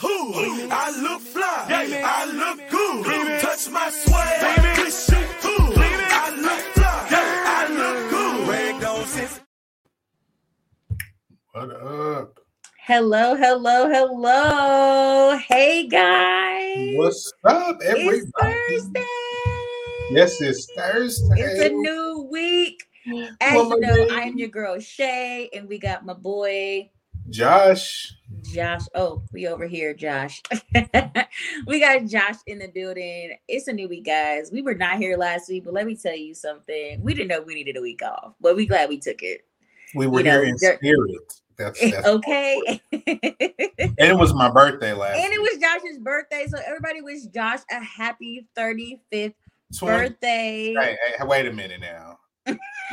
who? I look fly. I look good. Touch my swag. This shit cool. I look fly. I look good. Rag on since. What up? Hello, hello, hello. Hey guys. What's up, everybody? It's Thursday. Yes, it's Thursday. It's a new week. As Well, you know. I am your girl Shay, and we got my boy Josh. Josh. Oh, we over here, Josh. we got Josh in the building. It's a new week, guys. We were not here last week, but let me tell you something. We didn't know we needed a week off, but we glad we took it. We were You know, here in there- spirit. That's, that's okay. and it was my birthday last. And it was Josh's birthday, so everybody wish Josh a happy 35th Twen- birthday. Hey, hey, wait a minute now.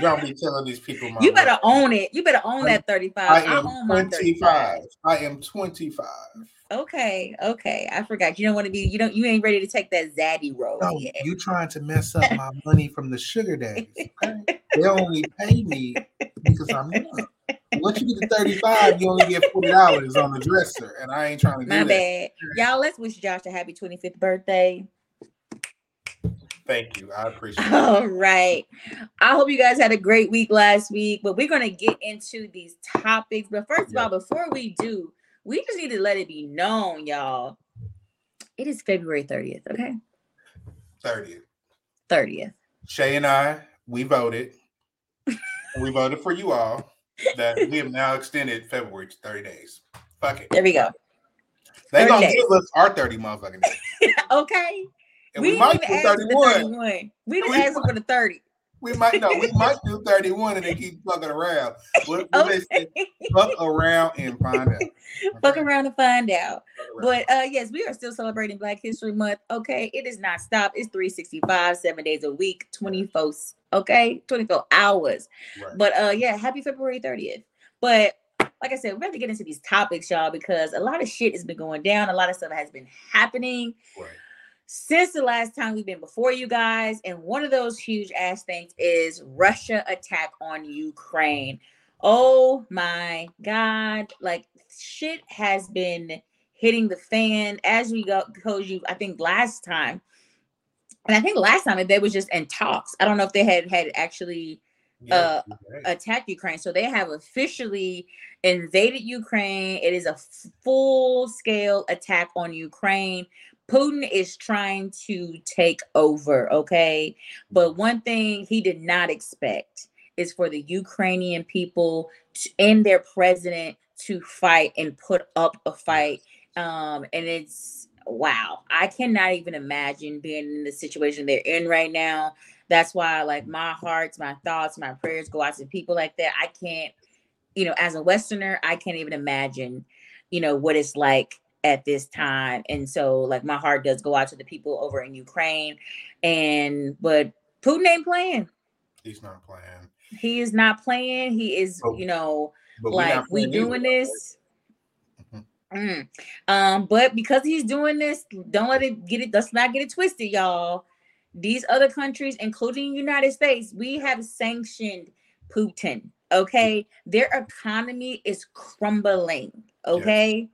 Don't be telling these people my You better birthday. own it. You better own that 35. I I, am own my 25. 35. I am 25. Okay, okay. I forgot. You don't want to be, you don't, you ain't ready to take that zaddy road No, yet. you trying to mess up my money from the sugar days. Okay? They only pay me because I'm young. Once you get to 35, you only get $40 on the dresser. And I ain't trying to do My that. bad. Y'all, let's wish Josh a happy 25th birthday. Thank you. I appreciate it. All right. I hope you guys had a great week last week, but we're going to get into these topics. But first of Yeah. all, before we do, we just need to let it be known, y'all. It is February 30th, okay? 30th. 30th. Shay and I, we voted. we voted for you all that we have now extended February to 30 days. Fuck it. There we go. They 30 gonna days. give us our 30 motherfucking days. okay. And we, didn't might do the 31. 31. We didn't ask for the 30. We might no, we might do 31 and then keep fucking around. What, what they say, Okay. fuck around and find out. Fuck around and find out. But uh yes, we are still celebrating Black History Month. Okay, it is not stopped. It's 365, seven days a week, 24, okay, 24 hours. Right. But uh yeah, happy February 30th. But like I said, we're have to get into these topics, y'all, because a lot of shit has been going down, a lot of stuff has been happening Right. Since the last time we've been before you guys. And one of those huge ass things is Russia attack on Ukraine. Oh my god, like shit has been hitting the fan as we go told you, I think last time. And I think last time they was just in talks. I don't know if they had had actually uh, right. attack Ukraine. So they have officially invaded Ukraine. It is a full scale attack on Ukraine. Putin is trying to take over, okay? But one thing he did not expect is for the Ukrainian people to, and their president to fight and put up a fight. Um, and it's wow, I cannot even imagine being in the situation they're in right now that's why like my hearts my thoughts my prayers go out to people like that i can't you know as a westerner i can't even imagine you know what it's like at this time and so like my heart does go out to the people over in ukraine and but putin ain't playing. He's not playing. he is not playing. He is Oh, you know like we doing either, this Mhm. Mm. um but because he's doing this don't let it get it let's not get it twisted y'all. These other countries including united states we have sanctioned putin okay? Their economy is crumbling okay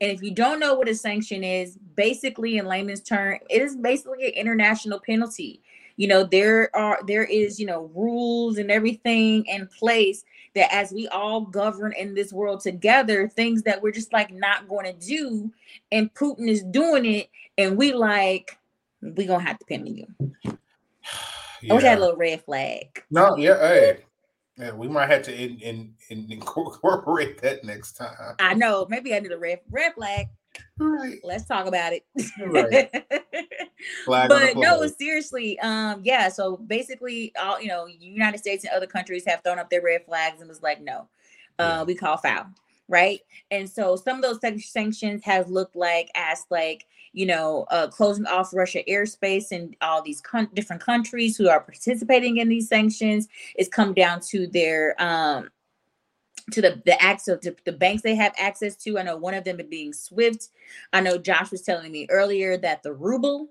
and if you don't know what a sanction is basically in layman's term it is basically an international penalty. You know there are there is you know rules and everything in place that as we all govern in this world together things that we're just like not going to do and putin is doing it and we like we gonna have to penny you. I had a little red flag. No, yeah, hey. Yeah, we might have to in, in, in incorporate that next time. i know maybe i need a red red flag Right. let's talk about it Right. Flag on the but no seriously um yeah so basically all you know united states and other countries have thrown up their red flags and was like no uh Yeah. we call foul right and so some of those sanctions have looked like as like you know uh closing off russia airspace and all these con- different countries who are participating in these sanctions it's come down to their um to the the access to the banks they have access to. I know one of them being Swift. I know Josh was telling me earlier that the ruble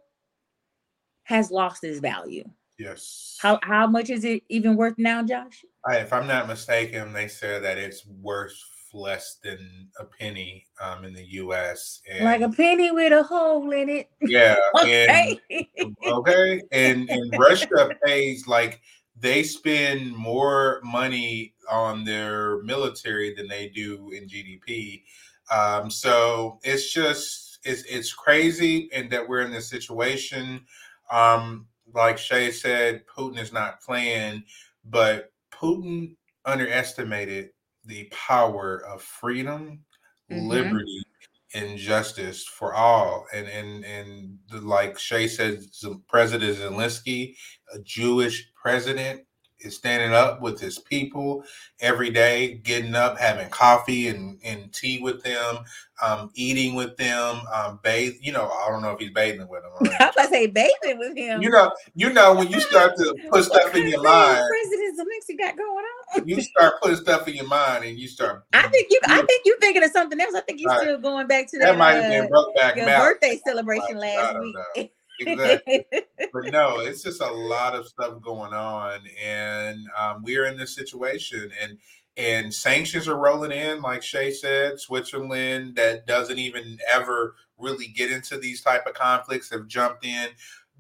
has lost its value. Yes. How how much is it even worth now, Josh? If I'm not mistaken, they said that it's worth less than a penny um, in the U.S. And, like a penny with a hole in it. yeah, Okay. and okay, and and Russia pays like they spend more money on their military than they do in GDP. Um, so it's just it's it's crazy, and that we're in this situation. Um, like Shay said, Putin is not playing, but Putin underestimated the power of freedom, Mhm. liberty, and justice for all. And and and the, like Shay said, President Zelensky, a Jewish president, is standing up with his people every day, getting up, having coffee and, and tea with them, um, eating with them, um, bathe. You know, I don't know if he's bathing with them. or- I was say bathing with him. you know, you know when you start to put stuff in your mind, President Zelensky got going on. You start putting stuff in your mind, and you start. I think you. I think you thinking of something else. I think you're Right. still going back to that that, might have been uh, Brokeback your Mountain. birthday celebration I last week. Exactly. but no, it's just a lot of stuff going on, and um, we're in this situation, and and sanctions are rolling in, like Shay said. Switzerland, that doesn't even ever really get into these type of conflicts, have jumped in,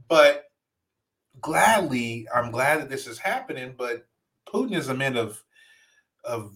but gladly, I'm glad that this is happening. But Putin is a man of of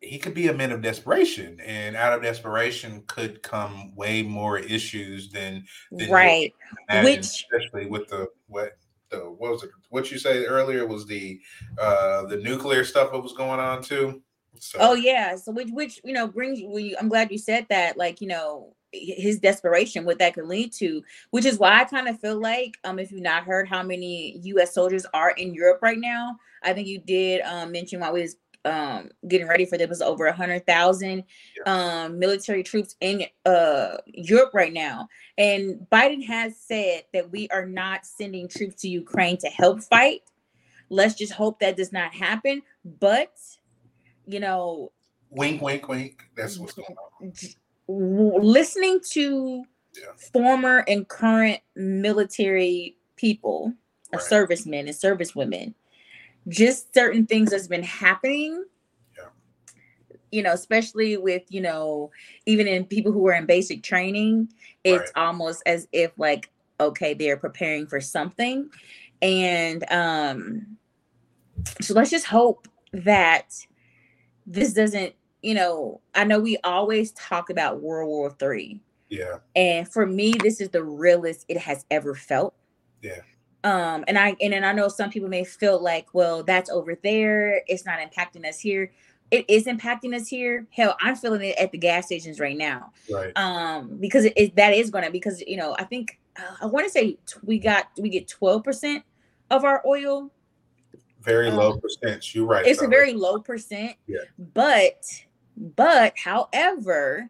he could be a man of desperation, and out of desperation could come way more issues than than right. imagine, Which- especially with the what the what was it what you said earlier was the uh the nuclear stuff that was going on too. So Oh yeah. So which which you know brings you- I'm glad you said that. Like you know his desperation, what that could lead to, which is why I kind of feel like um if you've not heard how many U.S. soldiers are in Europe right now, I think you did um mention while we was um getting ready for this was over a hundred thousand um military troops in uh Europe right now. And Biden has said that we are not sending troops to Ukraine to help fight. Let's just hope that does not happen. But you know, wink, wink, wink. That's what's going on. listening to Yeah. former and current military people, Right. servicemen and servicewomen, just certain things that's been happening. Yeah. You know, especially with you know, even in people who are in basic training, it's almost as if like, okay, they're preparing for something, and um, so let's just hope that this doesn't you know i know we always talk about world war three Yeah, and for me this is the realest it has ever felt Yeah. Um and i and then i know some people may feel like well that's over there it's not impacting us here it is impacting us here hell i'm feeling it at the gas stations right now right. um because it, it that is gonna because you know i think uh, i want to say t- we got we get 12 percent of our oil Very low um, percent. You're right. it's a very low percent Yeah. but but however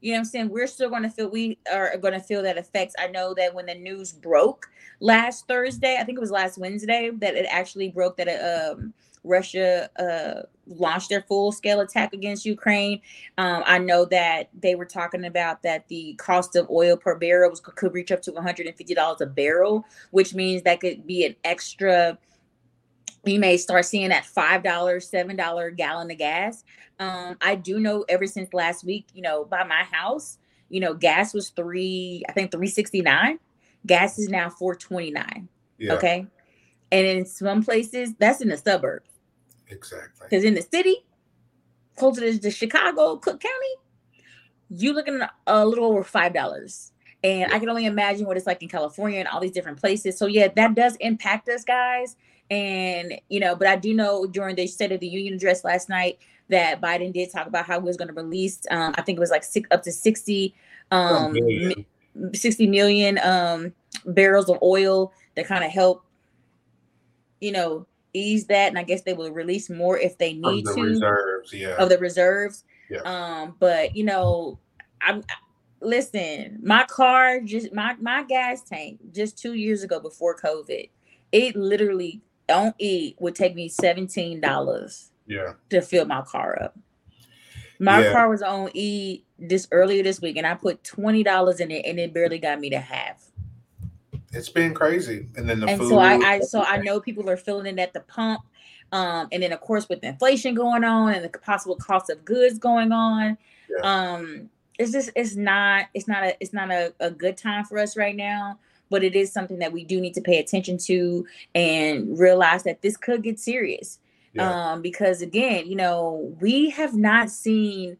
you know what i'm saying? We're still going to feel we are going to feel that effects. I know that when the news broke last thursday i think it was last wednesday that it actually broke that um russia uh launched their full scale attack against ukraine. Um i know that they were talking about that the cost of oil per barrel was, could reach up to $150 a barrel which means that could be an extra you may start seeing that five dollars, seven dollar gallon of gas. Um, I do know ever since last week, you know, by my house, you know, gas was three, I think three sixty nine. Gas is now four twenty nine. Yeah, Okay, and in some places, that's in the suburbs. exactly. Because in the city, closer to, to Chicago, Cook County, you looking a little over five dollars. And I can only imagine what it's like in California and all these different places. So yeah, that does impact us, guys. And you know, but I do know during the State of the Union address last night that Biden did talk about how he was going to release. Um, I think it was like six, up to sixty, um, million. sixty million um, barrels of oil that kind of help, you know, ease that. And I guess they will release more if they need the to reserves. Yeah. of the reserves. Yeah. Um, but you know, I'm listen, my car just my my gas tank just two years ago before COVID, it literally don't eat would take me seventeen dollars yeah. to fill my car up. My Yeah. car was on E this earlier this week, and I put twenty dollars in it, and it barely got me to half. It's been crazy. And then the and food. so I, I so I know people are filling in at the pump. Um, and then of course with inflation going on and the possible cost of goods going on, Yeah. um, it's just it's not it's not a it's not a, a good time for us right now. But it is something that we do need to pay attention to and realize that this could get serious. Yeah. Um, because again, you know, we have not seen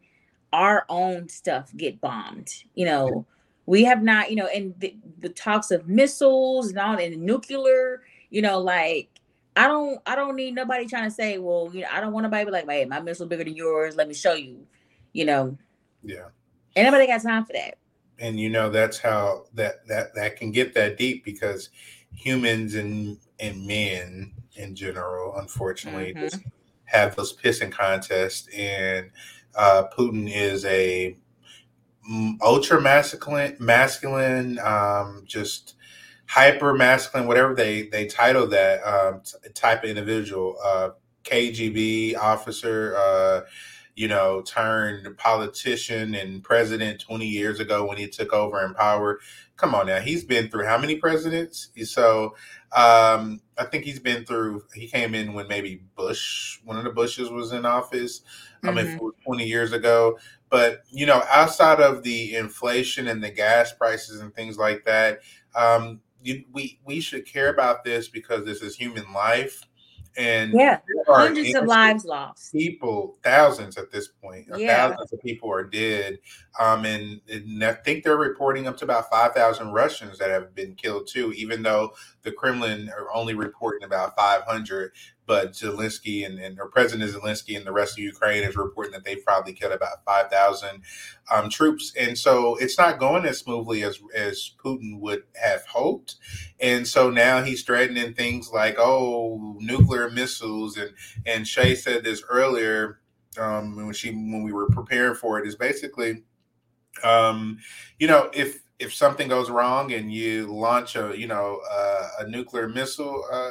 our own stuff get bombed. You know, we have not, you know, and the, the talks of missiles and all and nuclear, you know, like I don't I don't need nobody trying to say, well, you know, I don't want nobody to be like, hey, my missile bigger than yours. Let me show you. You know, yeah. Anybody got time for that. And you know that's how that that that can get that deep because humans and and men in general unfortunately Mhm. have those pissing contests and uh putin is a ultra masculine masculine um just hyper masculine whatever they they title that um t- type of individual uh kgb officer uh you know, turned politician and president 20 years ago when he took over in power. Come on now, he's been through how many presidents? So um, I think he's been through. He came in when maybe Bush, one of the Bushes, was in office. I mean, it was 20 years ago. But you know, outside of the inflation and the gas prices and things like that, um, you, we we should care about this because this is human life, and Yeah, hundreds of lives lost. people, thousands at this point, or Yeah. thousands of people are dead. Um, and, and I think they're reporting up to about 5,000 Russians that have been killed too, even though the Kremlin are only reporting about 500. But Zelensky and, and or President Zelensky and the rest of Ukraine is reporting that they've probably killed about 5,000 um, troops. And so it's not going as smoothly as, as Putin would have hoped. And so now he's threatening things like, oh, nuclear missiles and and Shay said this earlier um, when she when we were preparing for it is basically, um, you know, if if something goes wrong and you launch a you know uh, a nuclear missile, uh.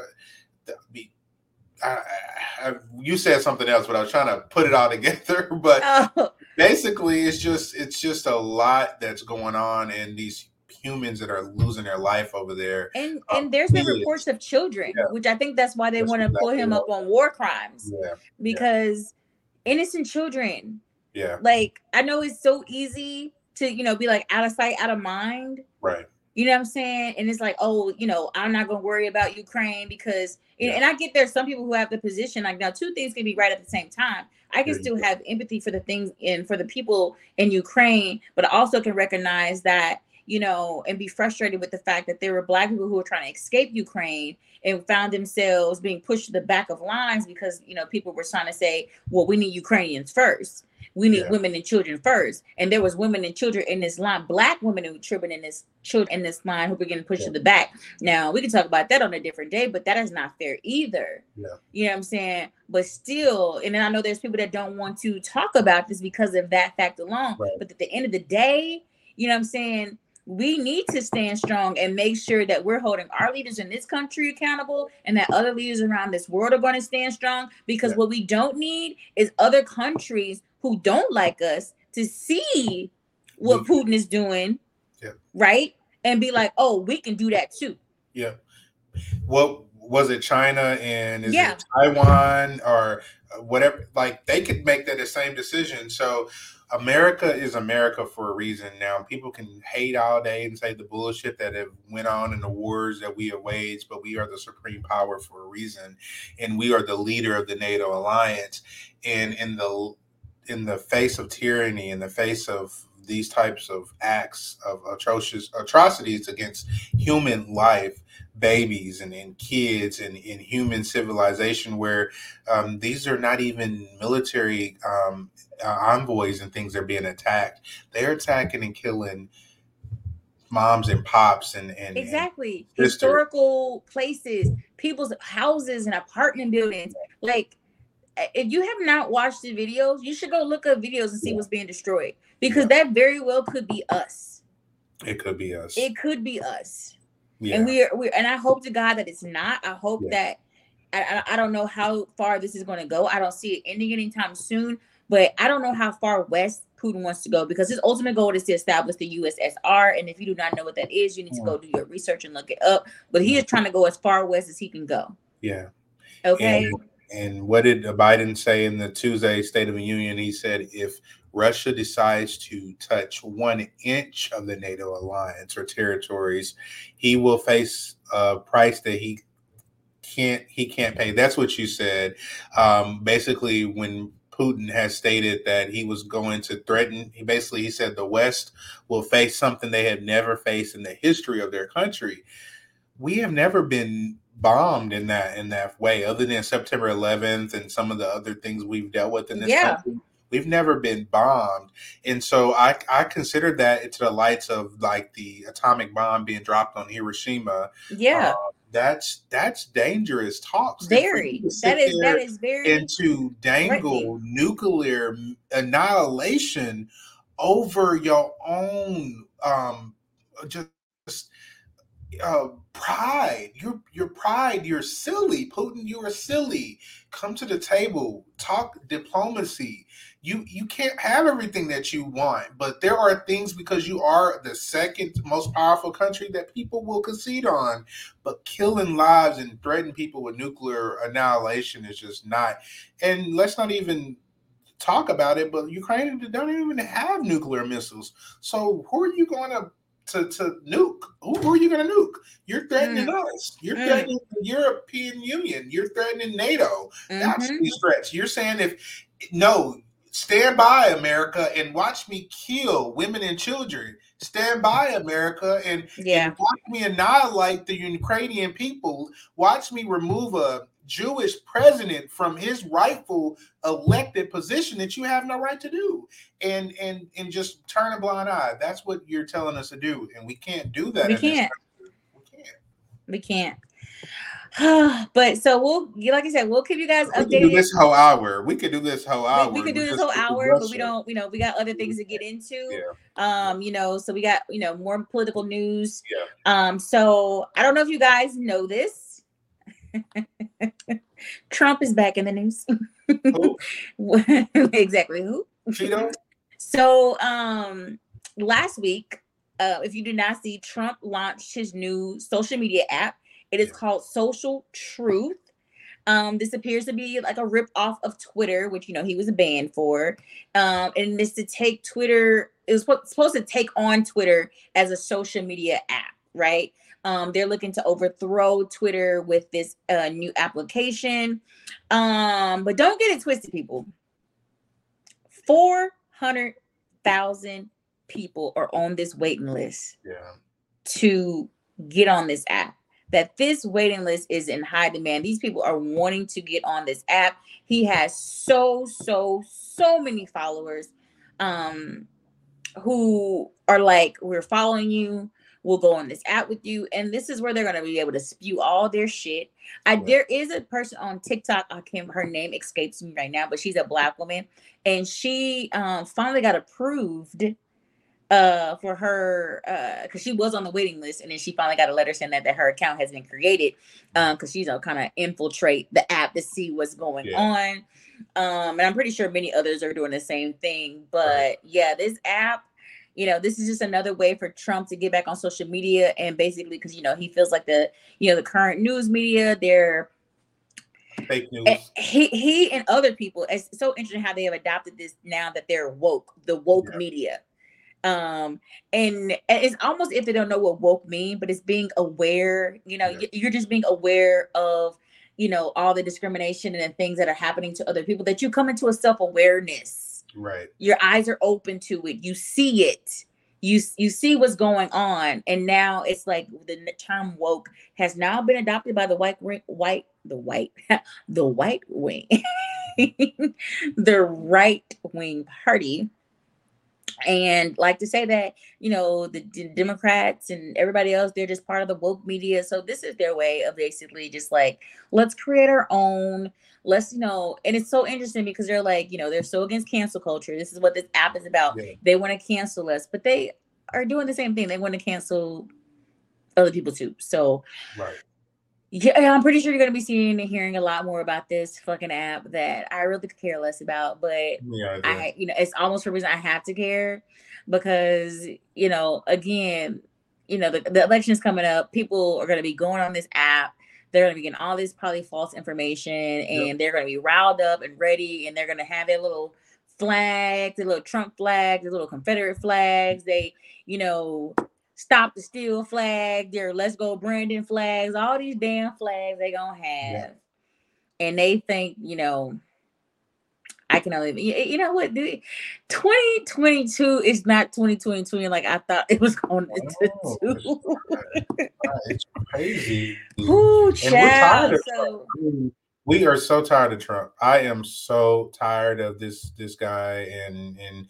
I, I, you said something else, but I was trying to put it all together. But Oh, basically, it's just it's just a lot that's going on, and these humans that are losing their life over there. and Uh, and there's been reports of children, Yeah. which I think that's why they want to pull him right. up on war crimes Yeah, because innocent children. yeah, Like I know it's so easy to you know be like out of sight, out of mind. right. You know what I'm saying? And it's like, oh, you know, I'm not gonna worry about Ukraine because, and- I get there's some people who have the position like now two things can be right at the same time. I can still have empathy for the things and for the people in Ukraine, but I also can recognize that you know and be frustrated with the fact that there were black people who were trying to escape Ukraine and found themselves being pushed to the back of lines because you know people were trying to say, well, we need Ukrainians first. We need Yeah. women and children first. And there was women and children in this line, black women and children in this children in this line who were getting pushed to the back. Now we can talk about that on a different day, but that is not fair either. Yeah. You know what I'm saying? But still, and then I know there's people that don't want to talk about this because of that fact alone. Right. But at the end of the day, you know what I'm saying? We need to stand strong and make sure that we're holding our leaders in this country accountable and that other leaders around this world are going to stand strong because Yeah. what we don't need is other countries who don't like us to see what Putin is doing, Yeah. right? And be like, oh, we can do that too. Yeah. What was it? China and is it Taiwan or whatever? Like they could make that the same decision. So America is America for a reason. Now people can hate all day and say the bullshit that have went on in the wars that we have waged, but we are the supreme power for a reason, and we are the leader of the NATO alliance. And in the in the face of tyranny, in the face of these types of acts of atrocious atrocities against human life, babies and, and kids and in human civilization, where um, these are not even military um, uh, envoys and things are being attacked. They're attacking and killing moms and pops and and, and Exactly. Sister. Historical places, people's houses and apartment buildings. Like, if you have not watched the videos, you should go look up videos and see what's being destroyed because Yeah. that very well could be us. it could be us. It could be us. Yeah. and we're we and I hope to God that it's not. I hope Yeah. that I, I I don't know how far this is going to go. I don't see it ending anytime soon, but I don't know how far west Putin wants to go because his ultimate goal is to establish the USSR. And if you do not know what that is, you need to go mm. do your research and look it up. But he is mm. trying to go as far west as he can go. yeah. Okay. And, And what did Biden say in the Tuesday State of the Union? He said if Russia decides to touch one inch of the NATO alliance or territories, he will face a price that he can't he can't pay. That's what you said. Um, basically, when Putin has stated that he was going to threaten. He basically he said the West will face something they have never faced in the history of their country. We have never been bombed in that in that way, other than September 11th and some of the other things we've dealt with in this yeah. country. We've never been bombed, and so I I consider that to the lights of like the atomic bomb being dropped on Hiroshima. Yeah. Uh, that's that's dangerous talk. Very. That is that is very and to dangle nuclear annihilation over your own um just uh, pride. Your your pride. You're silly, Putin. You are silly. Come to the table. Talk diplomacy. You you can't have everything that you want, but there are things because you are the second most powerful country that people will concede on. But killing lives and threatening people with nuclear annihilation is just not. And let's not even talk about it, but Ukraine don't even have nuclear missiles. So who are you going to to, to nuke. Who, who are you going to nuke? You're threatening mm. us. You're mm. threatening the European Union. You're threatening NATO. Mm-hmm. That's the threats. You're saying if no, stand by America and watch me kill women and children. Stand by America and, yeah. and watch me annihilate the Ukrainian people. Watch me remove a Jewish president from his rightful elected position that you have no right to do, and and and just turn a blind eye. That's what you're telling us to do, and we can't do that. We can't. We can't. We can't. but so we'll like I said, we'll keep you guys updated. do this whole hour. We could do this whole hour. We, we could do this whole hour, but we don't, you know, we got other things to get into. Yeah. Um, you know, so we got, you know, more political news. Yeah. Um, so I don't know if you guys know this Trump is back in the news. Who? exactly who? Cheeto. So um last week, uh, if you did not see, Trump launched his new social media app. It is called Social Truth. Um, this appears to be like a rip off of Twitter, which you know he was banned for. Um, and this to take Twitter, it was supposed to take on Twitter as a social media app, right? Um, they're looking to overthrow Twitter with this uh, new application. Um, but don't get it twisted, people. 400,000 people are on this waiting list yeah. to get on this app. That this waiting list is in high demand. These people are wanting to get on this app. He has so, so, so many followers um, who are like, We're following you We'll go on this app with you, and this is where they're gonna be able to spew all their shit. I right. there is a person on TikTok. I can't. Her name escapes me right now, but she's a black woman, and she um, finally got approved uh for her uh because she was on the waiting list and then she finally got a letter saying that, that her account has been created um because she's gonna kind of infiltrate the app to see what's going yeah. on um and i'm pretty sure many others are doing the same thing but right. yeah this app you know this is just another way for trump to get back on social media and basically because you know he feels like the you know the current news media they're fake news he, he and other people it's so interesting how they have adopted this now that they're woke the woke yeah. media um and it's almost if they don't know what woke mean but it's being aware you know yeah. you're just being aware of you know all the discrimination and things that are happening to other people that you come into a self-awareness Right. Your eyes are open to it. You see it. You you see what's going on, and now it's like the term woke has now been adopted by the white white the white the white wing, the right wing party and like to say that you know the D- democrats and everybody else they're just part of the woke media. So this is their way of basically just like let's create our own let's you know and it's so interesting because they're like you know they're so against cancel culture. This is what this app is about. Yeah. they want to cancel us but they are doing the same thing. They want to cancel other people too. So right yeah, I'm pretty sure you're gonna be seeing and hearing a lot more about this fucking app that I really care less about. But yeah, I, I, you know, it's almost for a reason I have to care because you know, again, you know, the, the election is coming up. People are gonna be going on this app they're going to be getting all this probably false information and yep. they're going to be riled up and ready and they're going to have their little flags, the little Trump flags, the little Confederate flags. They, you know, stop the steal flag, their let's go Brandon flags, all these damn flags they gonna have. Yeah. And they think, you know, I can only, you know what, dude? 2022 is not 2022 like I thought it was going to oh, do. It's crazy. Ooh, child, so, we are so tired of Trump. I am so tired of this this guy and and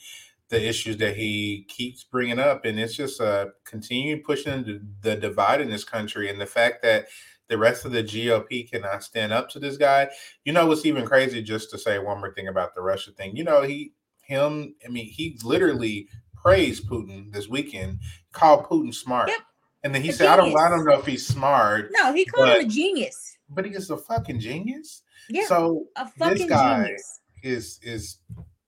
the issues that he keeps bringing up, and it's just uh continue pushing the, the divide in this country, and the fact that the rest of the GOP cannot stand up to this guy. You know what's even crazy? Just to say one more thing about the Russia thing. You know he him. I mean he literally praised Putin this weekend, called Putin smart, yep. and then he a said, genius. "I don't I don't know if he's smart." No, he called but, him a genius. But he is a fucking genius. Yeah, so a fucking this guy genius. is is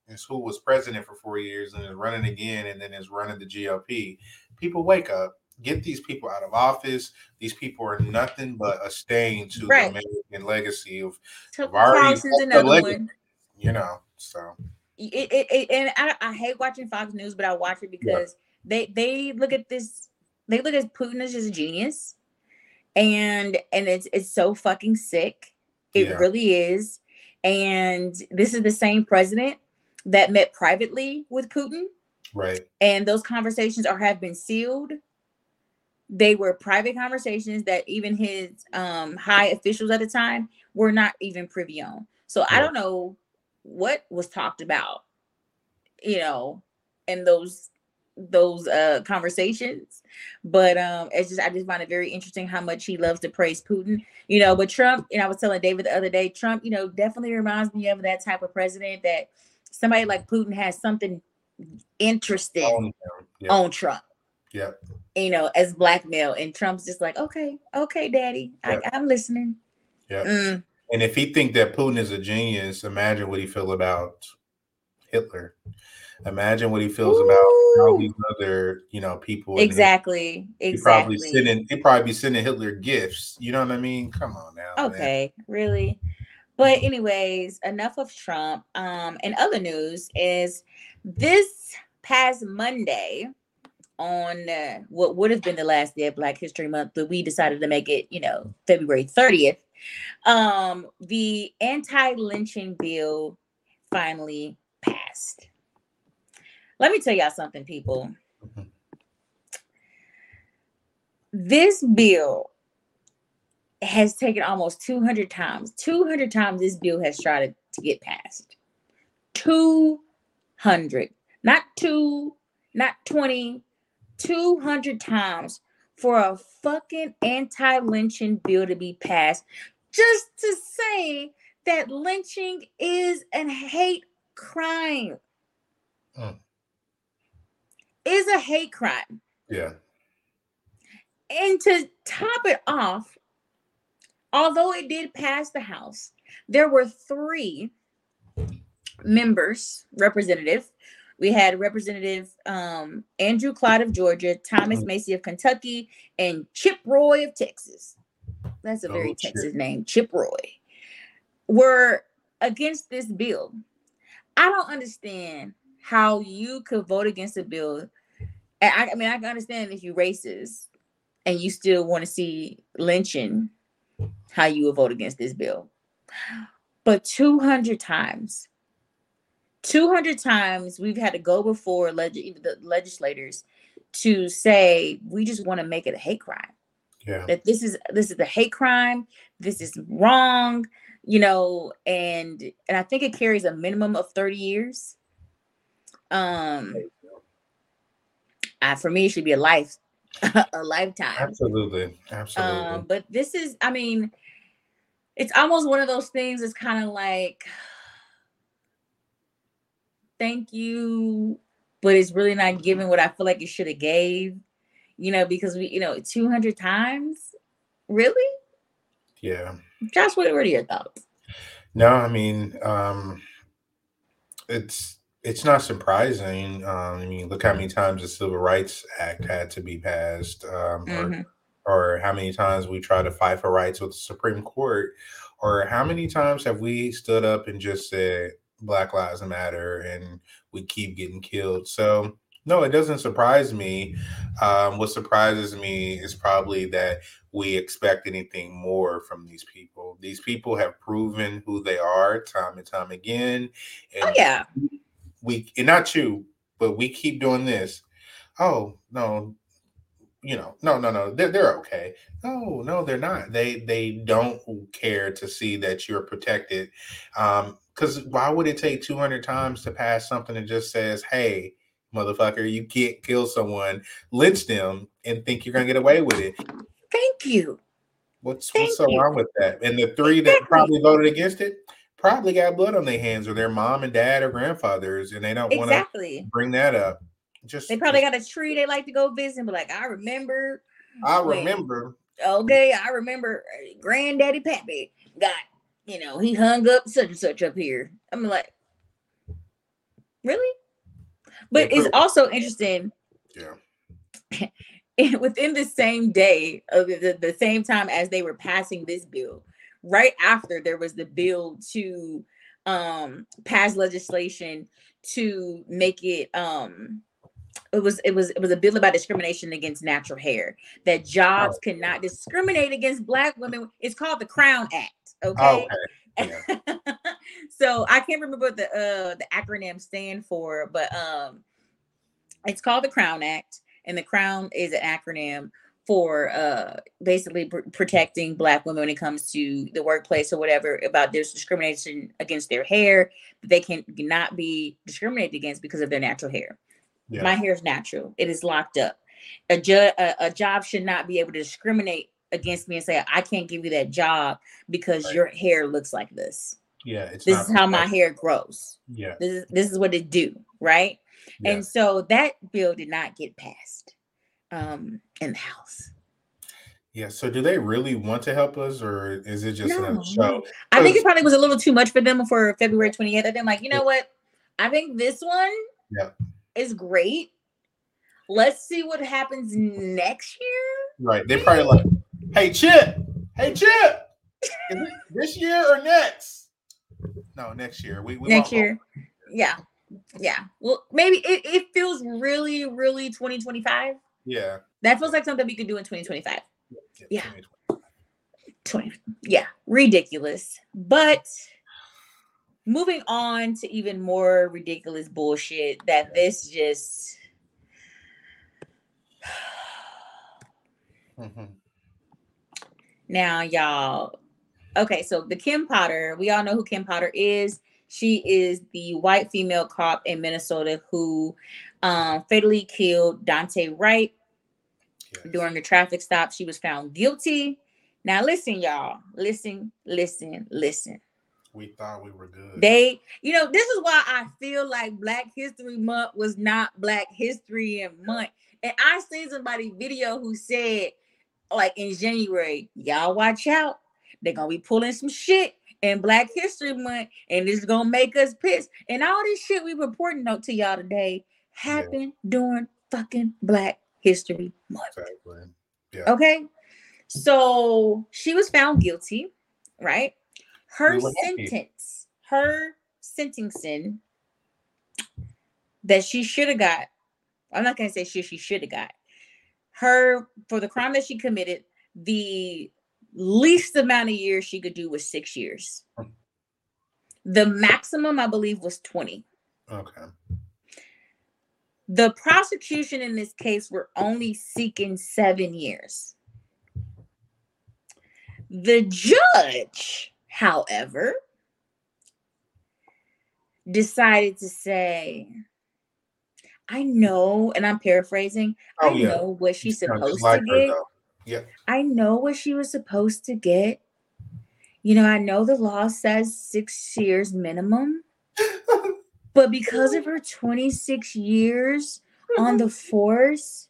is who was president for four years and is running again and then is running the GOP. People wake up, get these people out of office. These people are nothing but a stain to right. the American legacy of, of our You know, so it, it, it and I, I, hate watching Fox News, but I watch it because yeah. they they look at this. They look at Putin as just a genius, and and it's it's so fucking sick. It yeah. really is. And this is the same president that met privately with Putin. Right. And those conversations are have been sealed. They were private conversations that even his um, high officials at the time were not even privy on. So I don't know what was talked about, you know, in those those uh conversations but um it's just i just find it very interesting how much he loves to praise putin you know but trump and i was telling david the other day trump you know definitely reminds me of that type of president that somebody like Putin has something interesting on, yep. on Trump. Yeah. You know, as blackmail. And Trump's just like, okay, okay, daddy, yep. I, am listening. Yeah. Mm. And if he think that Putin is a genius, imagine what he feel about Hitler. Imagine what he feels Ooh. about all these other, you know, people. Exactly. He exactly. probably sending he probably be sending Hitler gifts. You know what I mean? Come on now. Okay, man. really? But anyways, enough of Trump. Um, and other news is this past Monday on uh, what would have been the last day of Black History Month, but we decided to make it, you know, February 30th. Um, the anti-lynching bill finally passed. Let me tell y'all something, people. Mm-hmm. This bill has taken almost 200 times. 200 times this bill has tried to get passed. 200. Not two, not 20, 200 times for a fucking anti lynching bill to be passed just to say that lynching is a hate crime. Mm. Is a hate crime. Yeah. And to top it off, although it did pass the House, there were three members, representative. We had Representative um, Andrew Clyde of Georgia, Thomas mm-hmm. Of Kentucky, and Chip Roy of Texas. That's a very oh, Texas name, Chip Roy. Were against this bill. I don't understand how you could vote against a bill. I, I mean, I can understand if you're racist and you still want to see lynching how you would vote against this bill. But 200 times, 200 times we've had to go before leg- the legislators to say we just want to make it a hate crime. Yeah. That this is this is a hate crime. This is wrong, you know, and and I think it carries a minimum of 30 years. Um, uh, for me, it should be a life a lifetime. Absolutely. Absolutely. Um, but this is, I mean, it's almost one of those things It's kind of like, thank you, but it's really not giving what I feel like it should have gave, you know, because we, you know, 200 times, really? Yeah. Josh, what, what are your thoughts? No, I mean, um, it's it's not surprising. Um, I mean, look how many times the Civil Rights Act had to be passed, um, mm-hmm. or, or how many times we try to fight for rights with the Supreme Court, or how many times have we stood up and just said Black Lives Matter and we keep getting killed. So no, it doesn't surprise me. Um, what surprises me is probably that we expect anything more from these people. These people have proven who they are time and time again. And oh yeah. We and not you, but we keep doing this. Oh no, you know, no, no, no, they're they're okay. No, no, they're not. They they don't care to see that you're protected. Um, because why would it take 200 times to pass something that just says, "Hey, motherfucker, you can't kill someone, lynch them, and think you're gonna get away with it?" Thank you. What's Thank what's so you. wrong with that? And the three that probably voted against it probably got blood on their hands, or their mom and dad or grandfathers, and they don't want to bring that up. Just they probably got a tree they like to go visit, but like I remember. I remember. okay, I remember uh, Granddaddy Pappy got you know, he hung up such and such up here. I'm like, really? But it's also interesting. Yeah. within the same day, of the, the same time as they were passing this bill, right after there was the bill to um pass legislation to make it um it was it was it was a bill about discrimination against natural hair that jobs oh. cannot discriminate against black women it's called the crown act Okay. okay. Yeah. so I can't remember what the uh the acronym stand for, but um it's called the Crown Act, and the Crown is an acronym for uh basically pr- protecting black women when it comes to the workplace or whatever about there's discrimination against their hair they can not be discriminated against because of their natural hair yeah. my hair is natural it is locked up a, ju- a, a job should not be able to discriminate against me and say I can't give you that job because right. your hair looks like this. Yeah, this is how my hair grows. Yeah, this is this is what it do, right? Yeah. And so that bill did not get passed um, in the House. Yeah. So do they really want to help us, or is it just no, show? I think it probably was a little too much for them for February 28th. I think like, you know what? I think this one yeah. is great. Let's see what happens next year. Right. They probably like Hey Chip. Hey Chip. this year or next? No, next year. We, we next year. Yeah. Yeah. Well, maybe it, it feels really, really 2025. Yeah. That feels like something we could do in 2025. Yeah. yeah. 20. Yeah. Ridiculous. But moving on to even more ridiculous bullshit that this just mm-hmm. Now, y'all, okay, so the Kim Potter, we all know who Kim Potter is. She is the white female cop in Minnesota who um, fatally killed Daunte Wright yes. during a traffic stop. She was found guilty. Now, listen, y'all, listen, listen, listen. We thought we were good. They, you know, this is why I feel like Black History Month was not Black History Month. And I seen somebody video who said like in January, y'all watch out. They're gonna be pulling some shit in Black History Month, and it's gonna make us pissed. And all this shit we reporting out to y'all today happened yeah. during fucking Black History Month. Exactly. Yeah. Okay. So she was found guilty, right? Her sentence, her sentencing that she should have got. I'm not gonna say she she should have got her for the crime that she committed, the least amount of years she could do was six years. The maximum, I believe, was 20. Okay. The prosecution in this case were only seeking seven years. The judge, however, decided to say, I know, and I'm paraphrasing. Oh, I yeah. know what she's supposed to get. Yeah. I know what she was supposed to get. You know, I know the law says six years minimum, but because of her 26 years on the force,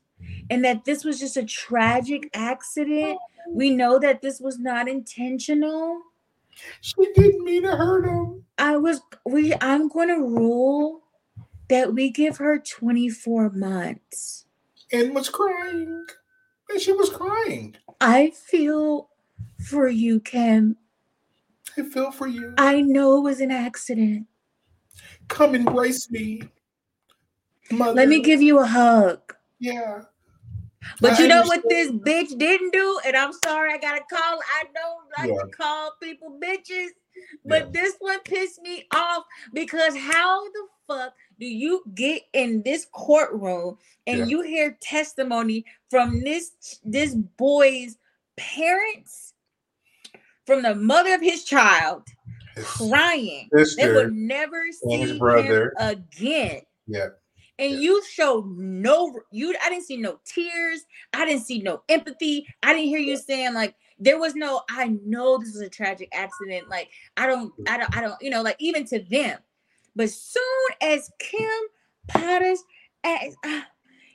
and that this was just a tragic accident, we know that this was not intentional. She didn't mean to hurt him. I was we I'm going to rule that we give her 24 months. And was crying. And she was crying. I feel for you, Kim. I feel for you. I know it was an accident. Come embrace me. Mother. Let me give you a hug. Yeah. But I you know what this bitch didn't do? And I'm sorry, I gotta call. I don't like Yeah. to call people bitches, but Yeah. this one pissed me off because how the fuck do you get in this courtroom and Yeah. you hear testimony from this this boy's parents, from the mother of his child, His crying? They sister. would never his see him brother. again Yeah. and Yeah. you showed no you i didn't see no tears i didn't see no empathy i didn't hear you saying like there was no i know this was a tragic accident like i don't i don't i don't you know like even to them but soon as kim potters as, ah,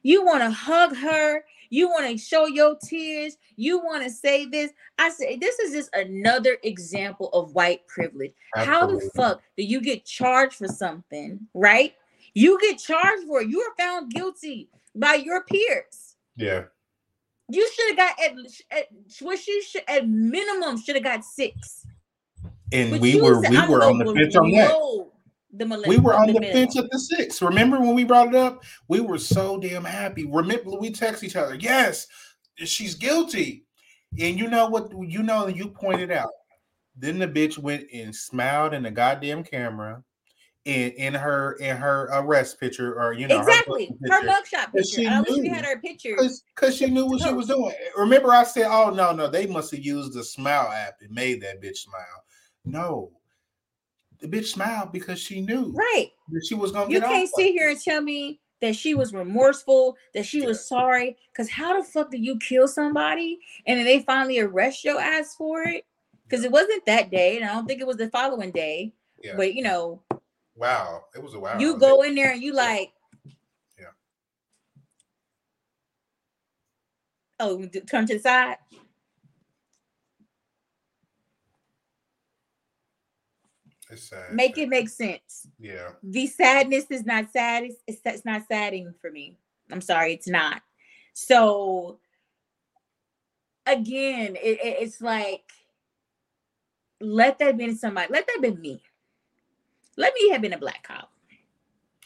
you want to hug her you want to show your tears you want to say this i say this is just another example of white privilege how the fuck do you get charged for something, right? You get charged for it. You are found guilty by your peers. Yeah. You should have got at, at what she should at minimum should have got six. And But we were said, we were on the gonna on that. The We were on the minimum. fence at the six. Remember when we brought it up? We were so damn happy. Remember we text each other. Yes, she's guilty. And you know what? You know you pointed out. Then the bitch went and smiled in the goddamn camera, in in her in her arrest picture, or you know exactly her her picture. mugshot But she picture. I wish we had her picture. because she knew what she was doing. Remember, I said, "Oh no, no, they must have used the smile app and made that bitch smile." No, the bitch smiled because she knew Right. that she was gonna You get can't sit like here and tell me that she was remorseful, that she was sorry. Because how the fuck do you kill somebody and then they finally arrest your ass for it? Because it wasn't that day, and I don't think it was the following day. Yeah. But you know, Wow, it was a wow. you go in there and you like, Yeah. oh, turn to the side. It's sad. Make it make sense. Yeah, the sadness is not sad. It's, it's, not sadding for me. I'm sorry, it's not. So again, it, it- it's like let that been somebody. Let that been me. Let me have been a black cop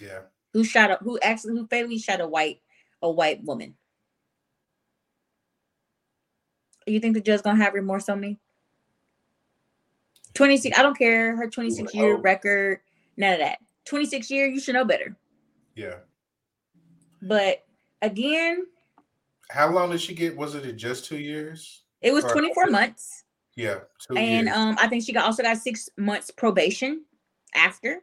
yeah. who shot a who actually who fatally shot a white a white woman. You think the judge gonna have remorse on me? 26, I don't care her 26 year hope. record, none of that. 26 year, you should know better. Yeah. But again, How long did she get? Was it just two years? it was Or- 24 months. Yeah, two And years. um, I think she got also got six months probation after.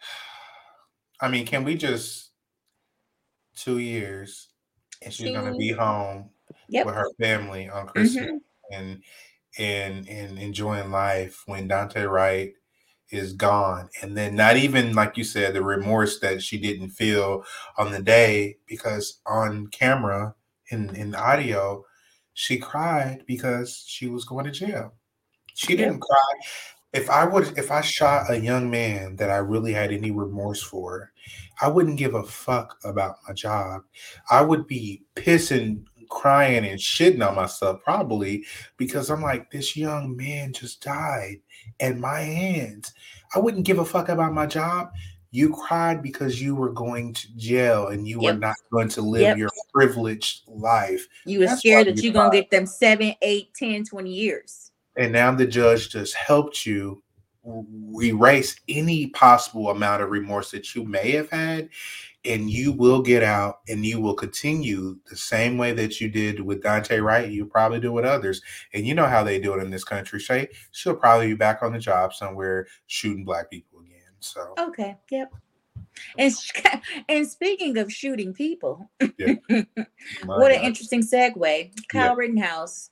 I mean, can we just two years and she's gonna be home Yep. with her family on Christmas Mhm. and and and enjoying life when Daunte Wright is gone. And then not even like you said, the remorse that she didn't feel on the day because on camera in, in audio, she cried because she was going to jail. She didn't cry. If I would if I shot a young man that I really had any remorse for, I wouldn't give a fuck about my job. I would be pissing, crying, and shitting on myself probably because I'm like, this young man just died at my hands. I wouldn't give a fuck about my job. You cried because you were going to jail and you were not going to live Yep. your privileged life. You were That's scared that you you're gonna get them seven, eight, 10, 20 years. And now the judge just helped you erase any possible amount of remorse that you may have had and you will get out and you will continue the same way that you did with Daunte Wright. You probably do with others. And you know how they do it in this country. Shay, she'll probably be back on the job somewhere shooting black people again. So Okay, yep. And and speaking of shooting people, my what an interesting segue. Kyle Rittenhouse.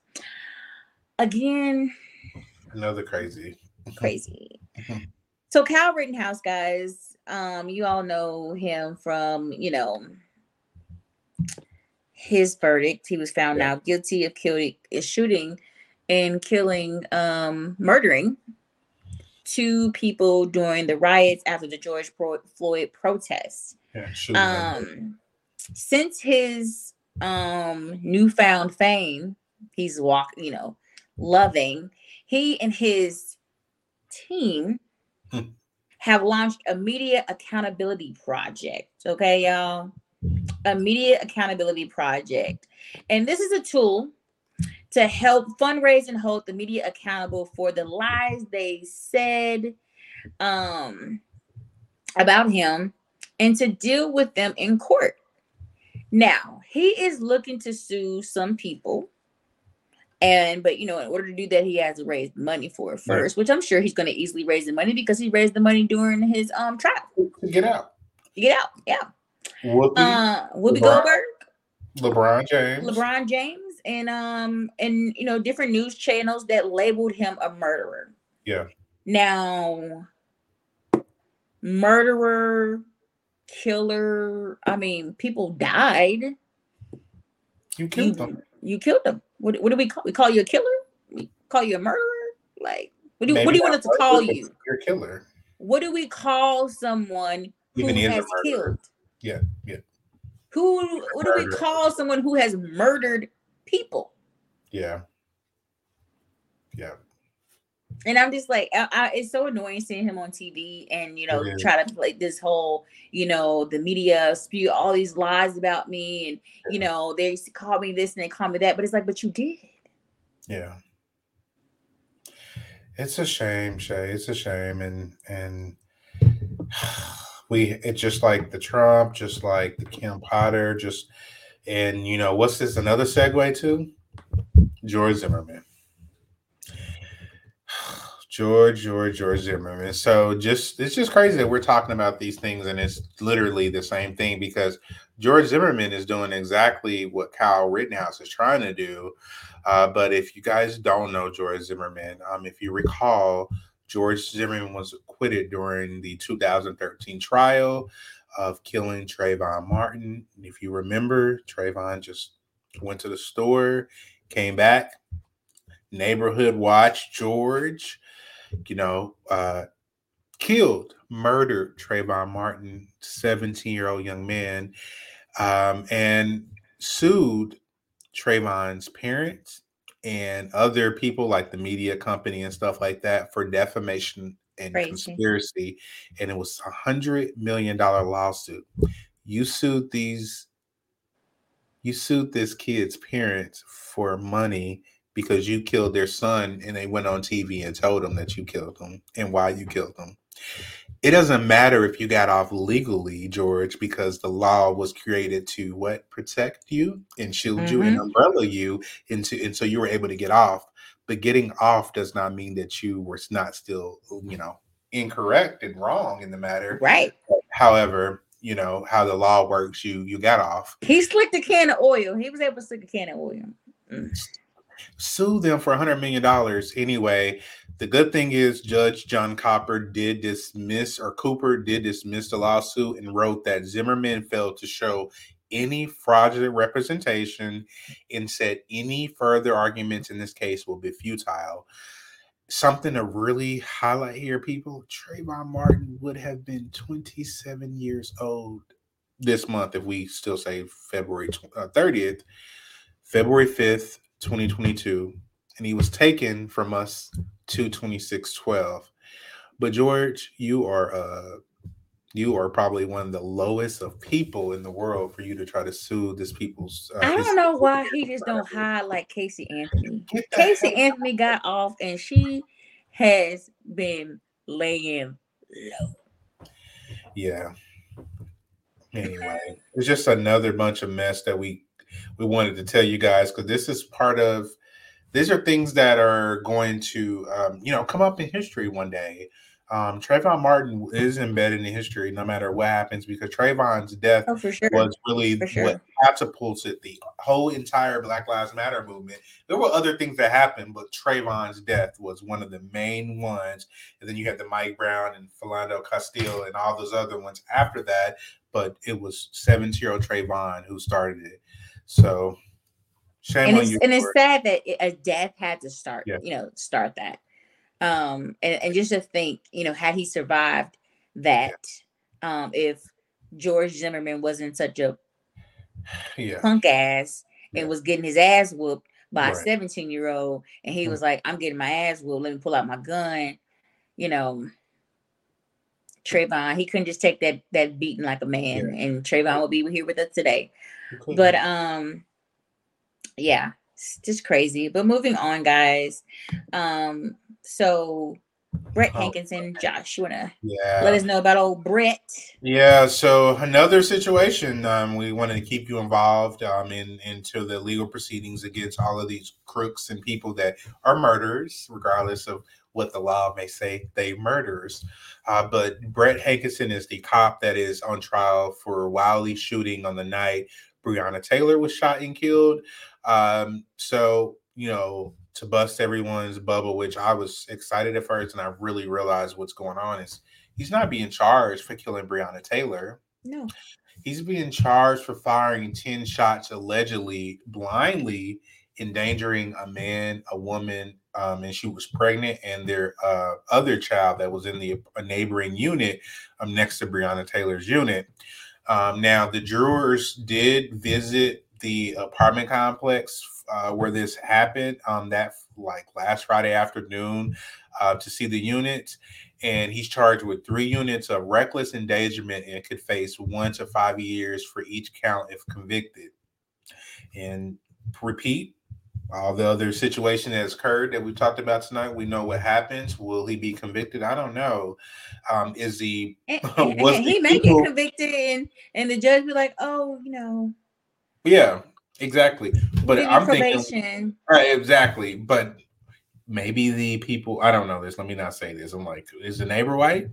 Again, another crazy. crazy. So Kyle Rittenhouse, guys, um, you all know him from, you know, his verdict. He was found Yeah. now guilty of killing, shooting, and killing, um, murdering two people during the riots after the George Floyd protests. Yeah. Um, since his um newfound fame he's walk you know loving he and his team Hmm. Have launched a media accountability project okay y'all? A media accountability project. And this is a tool to help fundraise and hold the media accountable for the lies they said um about him and to deal with them in court. Now he is looking to sue some people and but you know in order to do that he has to raise money for it Right. first which i'm sure he's going to easily raise the money because he raised the money during his um trial Get out. get out yeah Whoopi, uh whoopi LeBron. goldberg LeBron James. lebron james and um and you know different news channels that labeled him a murderer Yeah. now murderer killer i mean people died You killed you, them. you killed them. What, what do we call? We call you a killer? We call you a murderer? Like, what do, what do you want us to call you? You're a killer. What do we call someone who Even a has killed? Yeah, yeah. Who? What do we call someone who has murdered people? Yeah. Yeah. And I'm just like, I, I, it's so annoying seeing him on TV and you know is. try to play this whole, you know, the media spew all these lies about me, and you know they used to call me this and they call me that, but it's like, but you did. Yeah. It's a shame, Shay. It's a shame. And and we it's just like the Trump, just like the Kim Potter, just and you know, what's this another segue to? George Zimmerman. George, George, George Zimmerman. So just it's just crazy that we're talking about these things and it's literally the same thing because George Zimmerman is doing exactly what Kyle Rittenhouse is trying to do. Uh, but if you guys don't know George Zimmerman, um, if you recall, George Zimmerman was acquitted during the 2013 trial of killing Trayvon Martin. And if you remember, Trayvon just went to the store, came back, neighborhood watch George, you know, uh, killed, murdered Trayvon Martin, 17 year old young man, um, and sued Trayvon's parents and other people like the media company and stuff like that for defamation and Crazy. conspiracy. And it was a hundred million dollar lawsuit. You sued these, you sued this kid's parents for money because you killed their son and they went on TV and told them that you killed them and why you killed them. It doesn't matter if you got off legally, George, because the law was created to what protect you and shield you and umbrella you into and so you were able to get off. But getting off does not mean that you were not still, you know, incorrect and wrong in the matter. Right. However, you know how the law works, you you got off. He slicked a can of oil. He was able to slick a can of oil. Mm. Sue them for a hundred million dollars anyway. The good thing is Judge John Copper did dismiss or Cooper did dismiss the lawsuit and wrote that Zimmerman failed to show any fraudulent representation and said any further arguments in this case will be futile. Something to really highlight here, people. Trayvon Martin would have been 27 years old this month if we still say February uh, 30th, February 5th, 2022 and he was taken from us to 2612 but george you are uh you are probably one of the lowest of people in the world for you to try to sue this people's uh, I don't know why he just don't hide like Casey Anthony. Casey Anthony got off and she has been laying low. yeah anyway it's just another bunch of mess that we we wanted to tell you guys because this is part of these are things that are going to um, you know come up in history one day um, Trayvon Martin is embedded in history no matter what happens because Trayvon's death Oh, sure. was really sure. what catapulted the whole entire Black Lives Matter movement. There were other things that happened, but Trayvon's death was one of the main ones. And then you had the Mike Brown and Philando Castile and all those other ones after that. But it was 17 year old Trayvon who started it. So shame and on it's you. and it's it. sad that a death had to start, Yeah. you know, start that. Um, and, and just to think, you know, had he survived that, um, if George Zimmerman wasn't such a Yeah. punk ass and was getting his ass whooped by a 17 year old and he Mm. was like i'm getting my ass whooped let me pull out my gun you know Trayvon, he couldn't just take that that beating like a man, and Trayvon will be here with us today. But um, yeah, it's just crazy. But moving on, guys. Um, so Brett Oh, Hankison, Josh, you wanna yeah. let us know about old Brett? Yeah, so another situation. Um, we wanted to keep you involved um, in into the legal proceedings against all of these crooks and people that are murderers, regardless of what the law may say they murders. Uh, but Brett Hankison is the cop that is on trial for wildly shooting on the night Breonna Taylor was shot and killed. Um, so you know, to bust everyone's bubble, which I was excited at first, and I really realized what's going on is he's not being charged for killing Breonna Taylor. No. He's being charged for firing 10 shots allegedly blindly, endangering a man, a woman, um, and she was pregnant, and their uh, other child that was in the a neighboring unit um, next to Breonna Taylor's unit. Um, now, the jurors did visit the apartment complex uh, where this happened um, that like last Friday afternoon uh, to see the units and he's charged with three units of reckless endangerment and could face one to five years for each count if convicted. And repeat, all the other situation that has occurred that we talked about tonight, we know what happens. Will he be convicted? I don't know. Um, is he? And, and- and he may people- get convicted, and and the judge be like, oh, you know, Yeah, exactly. But I'm thinking right, exactly. But maybe the people. I don't know this. Let me not say this. I'm like, is the neighbor white?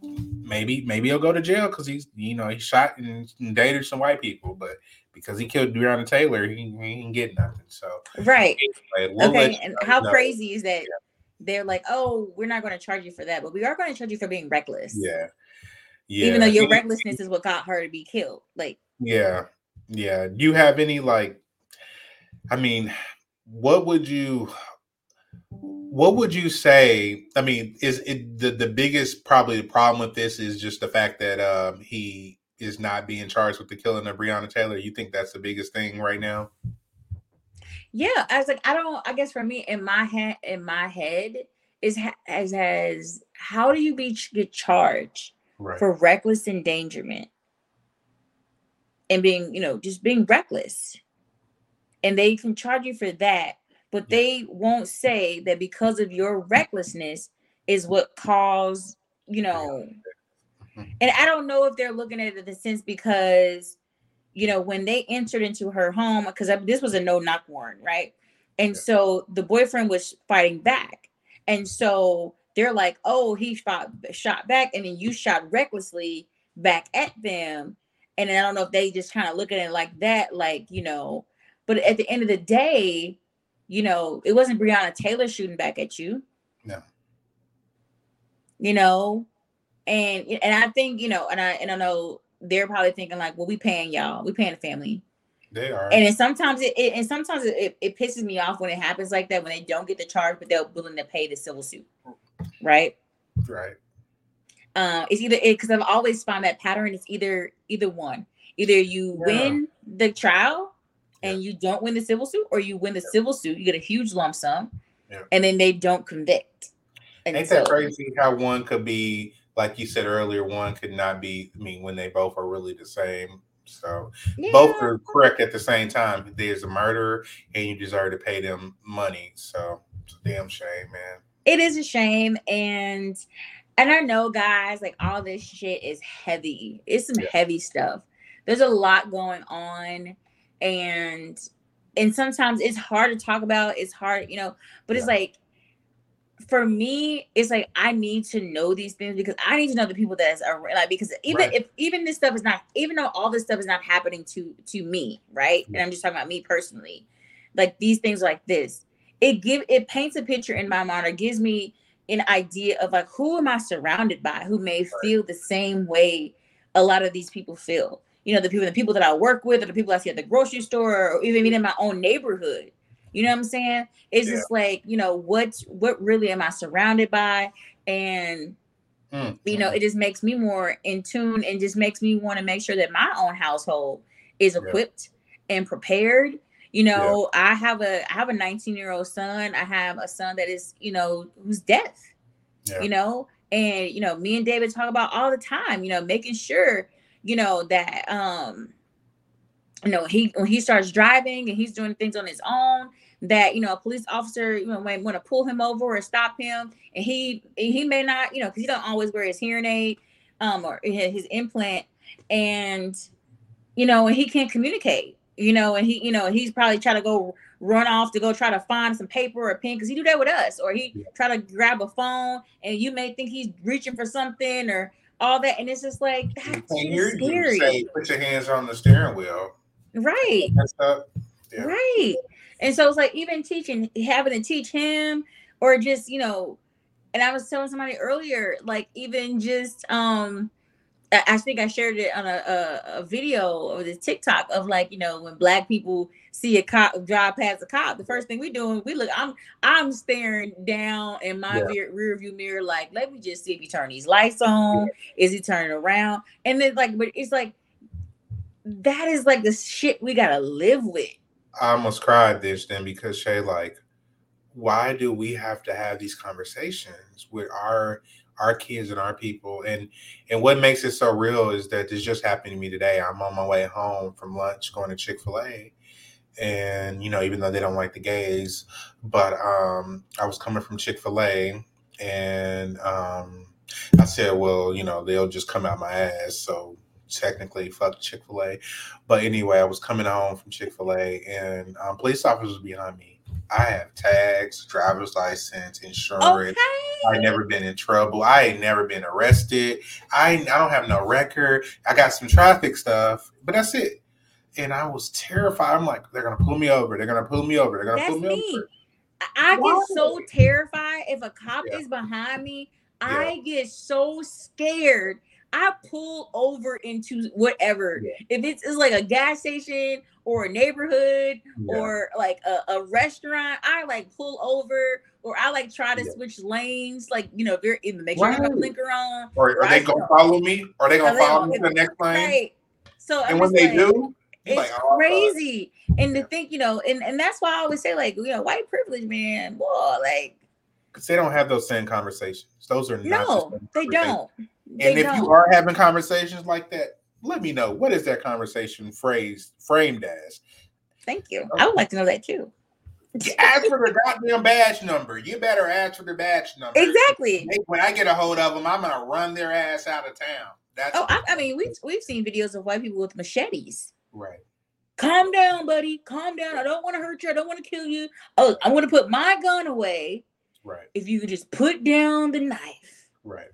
maybe maybe he'll go to jail because he's you know he shot and dated some white people, but because he killed Breonna Taylor, he, he ain't get nothing. So right? we'll okay, and how know. crazy is that? They're like, oh, we're not going to charge you for that, but we are going to charge you for being reckless. Yeah, yeah. Even though your recklessness is what got her to be killed. Like, Yeah, yeah. Do you have any like? I mean, what would you? What would you say? I mean, is it the the biggest probably the problem with this is just the fact that um he is not being charged with the killing of Breonna Taylor. You think that's the biggest thing right now? yeah, I was like, I don't. I guess for me, in my head, in my head, is as as how do you be get charged Right. for reckless endangerment and being, you know, just being reckless. And they can charge you for that, but Yeah. they won't say that because of your recklessness is what caused, you know. Mhm. And I don't know if they're looking at it in the sense because, you know, when they entered into her home, because this was a no knock warrant, right? And Yeah. so the boyfriend was fighting back. And so they're like, oh, he shot shot back, and then you shot recklessly back at them. And then I don't know if they just kind of look at it like that, like, you know, but at the end of the day, you know, it wasn't Breonna Taylor shooting back at you. No. You know, and and I think, you know, and I and I know they're probably thinking like, well, we paying y'all, we paying the family. They are. And sometimes it, it and sometimes it, it, pisses me off when it happens like that when they don't get the charge, but they're willing to pay the civil suit. Right. right. Um, it's either it because I've always found that pattern. It's either either one. Either you Yeah. win the trial and you don't win the civil suit, or you win the civil suit, you get a huge lump sum, Yeah. and then they don't convict. And Ain't so, that crazy how one could be like you said earlier, one could not be I mean when they both are really the same. So yeah, both are correct at the same time. There's a murder and you deserve to pay them money. So it's a damn shame, man. it is a shame, and and I know guys like all this shit is heavy. It's some Yeah. heavy stuff. There's a lot going on, and and sometimes it's hard to talk about. It's hard, you know, but it's like for me, it's like I need to know these things because I need to know the people that are like because even Right. if even this stuff is not even though all this stuff is not happening to to me, right? Mm. And I'm just talking about me personally. Like these things like this, it give it paints a picture in my mind or gives me an idea of like who am I surrounded by who may feel the same way a lot of these people feel. You know, the people the people that I work with or the people I see at the grocery store or even in my own neighborhood. You know what I'm saying? It's Yeah. just like, you know, what what really am I surrounded by? And Mm, you know, it just makes me more in tune and just makes me want to make sure that my own household is Yeah. equipped and prepared. You know, I have a I have a 19 year old son. I have a son that is, you know, who's deaf. Yeah. You know, and you know, me and David talk about all the time. You know, making sure you know that um, you know he when he starts driving and he's doing things on his own that you know a police officer you know might want to pull him over or stop him and he he may not you know because he don't always wear his hearing aid um or his implant and you know and he can't communicate you know and he you know he's probably trying to go run off to go try to find some paper or a pen because he do that with us or he try to grab a phone and you may think he's reaching for something or all that and it's just like You that can't shit you scary say, put your hands on the steering wheel. right That's up. Yeah. Right. And so it's like even teaching, having to teach him, or just, you know, and I was telling somebody earlier, like even just um I I think I shared it on a, a, a video or this TikTok of like, you know, when black people see a cop drive past a cop, the first thing we doing, we look, I'm I'm staring down in my Yeah. rear, rear view mirror, like, let me just see if he turn these lights on. Is he turning around? And then like, but it's like that is like the shit we gotta live with. I almost cried this then because Shay, like, why do we have to have these conversations with our our kids and our people? And and what makes it so real is that this just happened to me today. I'm on my way home from lunch going to Chick Fil A, and you know, even though they don't like the gays, but um, I was coming from Chick Fil A, and um, I said, well, you know, they'll just come out my ass, so technically fuck Chick Fil A. But anyway, I was coming home from Chick Fil A, and um, police officers behind me. I have tags, driver's license, insurance. Okay. I never been in trouble. I ain't never been arrested. I I don't have no record. I got some traffic stuff, but that's it. And I was terrified. I'm like, they're gonna pull me over. They're gonna pull me over. They're gonna That's pull me, me. over. I get so terrified if a cop Yeah. is behind me. I get so scared. I pull over into whatever. Yeah. If it's, it's like a gas station or a neighborhood Yeah. or like a, a restaurant, I like pull over or I like try to Yeah. switch lanes. Like you know, if you're in, the make sure you have a Right. blinker on. Or are they gonna follow me? Or they gonna they follow me to the next lane? Right. So I'm And when they like, do, it's like, oh, crazy. And to think, you know, and, and that's why I always say, like, you know, white privilege, man, boy, like, because they don't have those same conversations. Those are not no, they conversations. They And if don't. you are having conversations like that, let me know what is that conversation phrased framed as. Thank you. I would like to know that too. Ask for the goddamn badge number. You better ask for the badge number. Exactly. When I get a hold of them, I'm gonna run their ass out of town. That's Oh, I, I mean, we've we've seen videos of white people with machetes. right. Calm down, buddy. Calm down. I don't want to hurt you. I don't want to kill you. Oh, I want to put my gun away. Right. If you could just put down the knife. Right.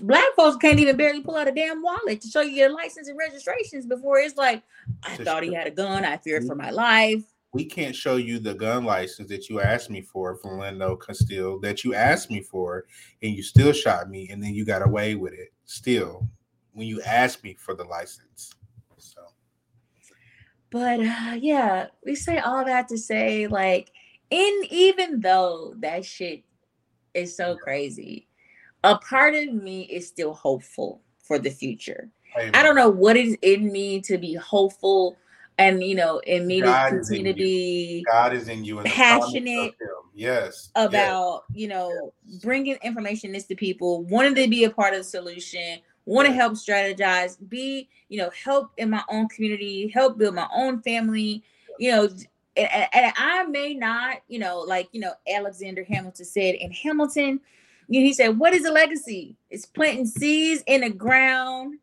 Black folks can't even barely pull out a damn wallet to show you your license and registrations before it's like, I thought he had a gun. I feared for my life. We can't show you the gun license that you asked me for Philando Castile that you asked me for, and you still shot me, and then you got away with it. Still, when you asked me for the license. So But uh, yeah, we say all that to say, like, in even though that shit is so crazy, a part of me is still hopeful for the future. I don't know what is in me to be hopeful and you know, in me God to continue to be God is in you and the promise of passionate. Yes. yes. about you know bringing information this to people wanting to be a part of the solution want to help strategize be you know help in my own community help build my own family you know and, and- i may not you know like you know alexander hamilton said in hamilton he said what is a legacy it's planting seeds in the ground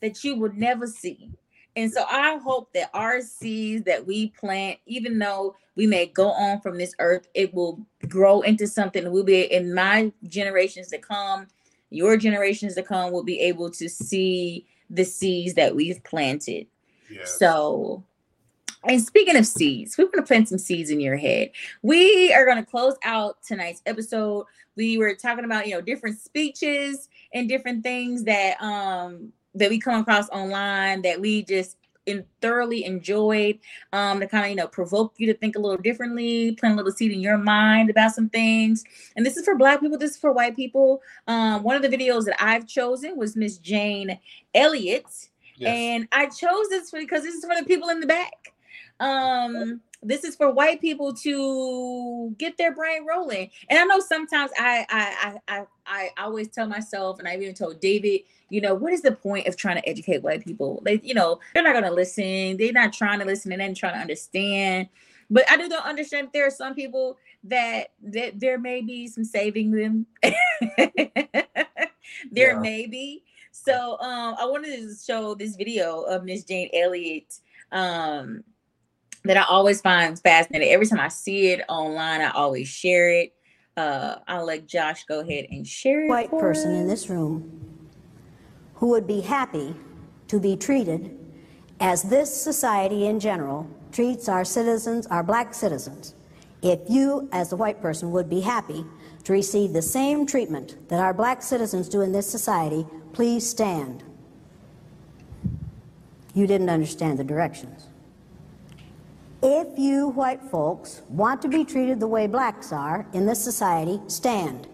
that you will never see and so I hope that our seeds that we plant, even though we may go on from this earth, it will grow into something. We'll be in my generations to come, your generations to come will be able to see the seeds that we've planted. Yes. So, and speaking of seeds, we're going to plant some seeds in your head. We are going to close out tonight's episode. We were talking about, you know, different speeches and different things that um that we come across online that we just in thoroughly enjoyed um to kind of you know provoke you to think a little differently plant a little seed in your mind about some things and this is for black people this is for white people um one of the videos that i've chosen was miss jane elliott Yes. And I chose this because this is for the people in the back. Um, this is for white people to get their brain rolling. And I know sometimes I I I I, I always tell myself, and I even told David, you know, what is the point of trying to educate white people? They, you know, they're not gonna listen. They're not trying to listen and then trying to understand. But I do don't understand there are some people that that there may be some saving them. there yeah. may be. So um I wanted to show this video of Miss Jane Elliott um that I always find fascinating. Every time I see it online, I always share it. Uh, I'll let Josh go ahead and share it. White person us. in this room who would be happy to be treated as this society in general treats our citizens, our black citizens. If you, as a white person, would be happy to receive the same treatment that our black citizens do in this society, please stand. You didn't understand the directions. If you white folks want to be treated the way blacks are in this society, stand.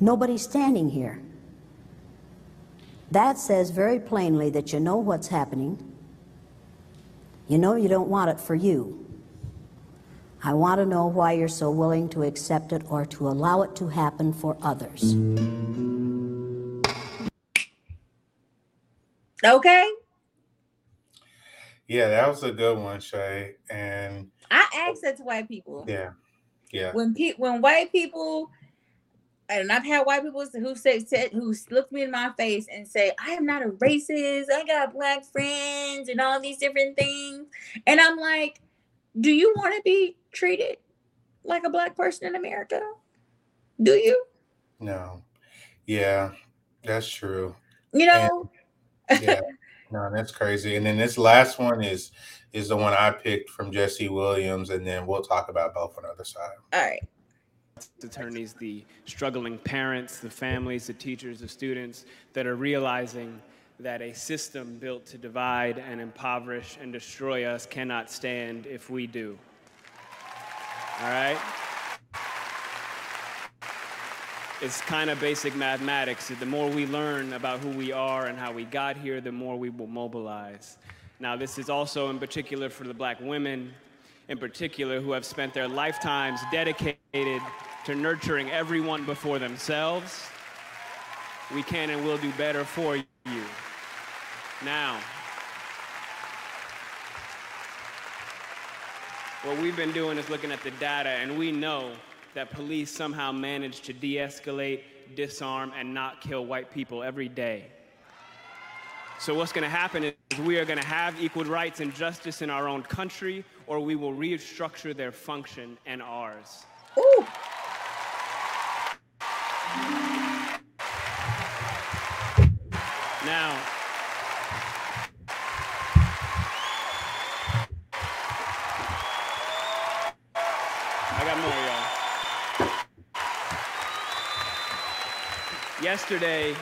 Nobody's standing here. That says very plainly that you know what's happening. You know you don't want it for you. I want to know why you're so willing to accept it or to allow it to happen for others. Okay. Yeah, that was a good one, Shay. And I oh. ask that to white people. Yeah, yeah. When pe- when white people, and I've had white people who say said who look me in my face and say, "I am not a racist. I got black friends and all these different things," and I'm like, "Do you want to be treated like a black person in America? Do you?" No. Yeah, that's true. You know. And, yeah. No, that's crazy. And then this last one is is the one I picked from Jesse Williams, and then we'll talk about both on the other side. All right. Attorneys, the struggling parents, the families, the teachers, the students that are realizing that a system built to divide and impoverish and destroy us cannot stand if we do. All right? It's kind of basic mathematics. The more we learn about who we are and how we got here, the more we will mobilize. Now, this is also in particular for the black women, in particular, who have spent their lifetimes dedicated to nurturing everyone before themselves. We can and will do better for you. Now, what we've been doing is looking at the data, and we know that police somehow manage to de escalate, disarm, and not kill white people every day. So, what's going to happen is we are going to have equal rights and justice in our own country, or we will restructure their function and ours. Ooh. Yesterday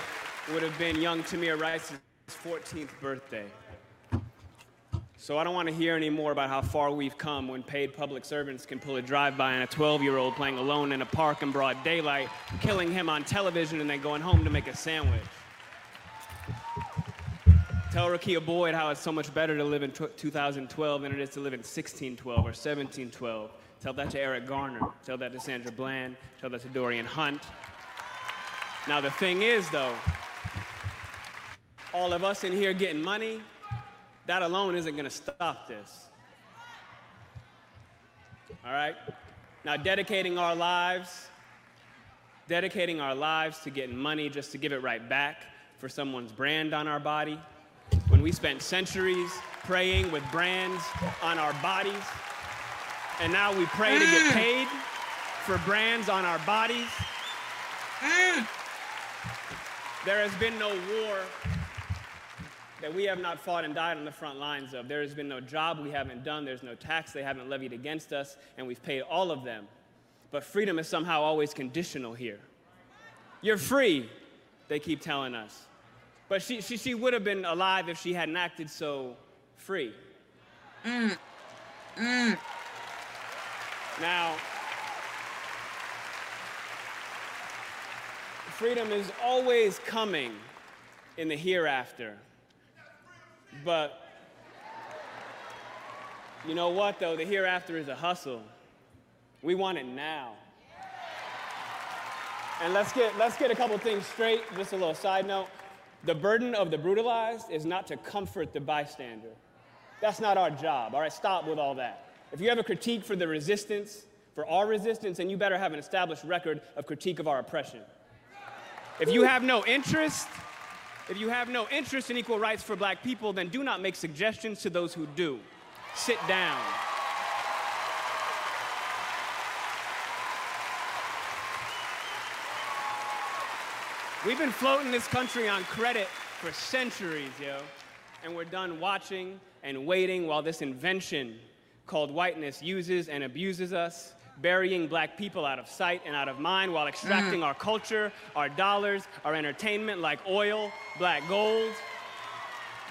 would have been young Tamir Rice's 14th birthday. So I don't want to hear any more about how far we've come when paid public servants can pull a drive-by on a 12-year-old playing alone in a park in broad daylight, killing him on television and then going home to make a sandwich. Tell Rekia Boyd how it's so much better to live in 2012 than it is to live in 1612 or 1712. Tell that to Eric Garner. Tell that to Sandra Bland. Tell that to Darrien Hunt. Now, the thing is, though, all of us in here getting money, that alone isn't going to stop this. All right? Now, dedicating our lives, dedicating our lives to getting money just to give it right back for someone's brand on our body, when we spent centuries praying with brands on our bodies, and now we pray to get mm. paid for brands on our bodies. There has been no war that we have not fought and died on the front lines of. There has been no job we haven't done. There's no tax they haven't levied against us, and we've paid all of them. But freedom is somehow always conditional here. You're free, they keep telling us. But she, she, she would have been alive if she hadn't acted so free. Mm. Mm. Now, freedom is always coming in the hereafter. But you know what, though? The hereafter is a hustle. We want it now. And let's get, let's get a couple things straight. Just a little side note. The burden of the brutalized is not to comfort the bystander. That's not our job. All right, stop with all that. If you have a critique for the resistance, for our resistance, then you better have an established record of critique of our oppression. If you have no interest, if you have no interest in equal rights for black people, then do not make suggestions to those who do. Sit down. We've been floating this country on credit for centuries, yo. And we're done watching and waiting while this invention called whiteness uses and abuses us, burying black people out of sight and out of mind while extracting mm. our culture, our dollars, our entertainment like oil, black gold,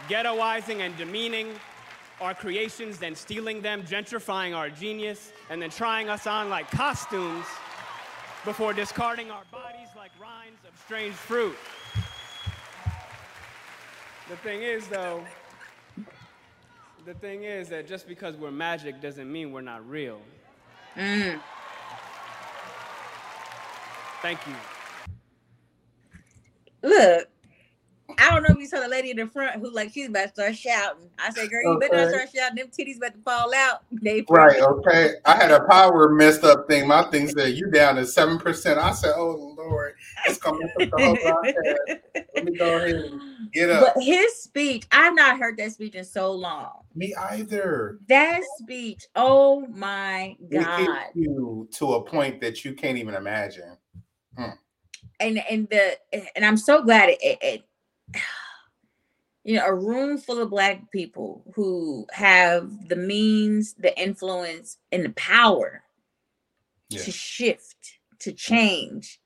ghettoizing and demeaning our creations, then stealing them, gentrifying our genius, and then trying us on like costumes before discarding our bodies like rinds of strange fruit. The thing is, though, the thing is that just because we're magic doesn't mean we're not real. Mm. Thank you. Look, I don't know if you saw the lady in the front who like she's about to start shouting. I said, "Girl, you better not start shouting. Them titties about to fall out." They Right, okay. I had a power messed up thing. My thing said you down to seven percent. I said, Oh Lord, it's gonna mess up the whole broadcast. Let me go ahead and get up. But his speech, I've not heard that speech in so long. Me either. That speech, oh my god! you to a point that you can't even imagine. Hmm. And and the and I'm so glad it, it, it you know a room full of black people who have the means, the influence, and the power Yeah. to shift, to change,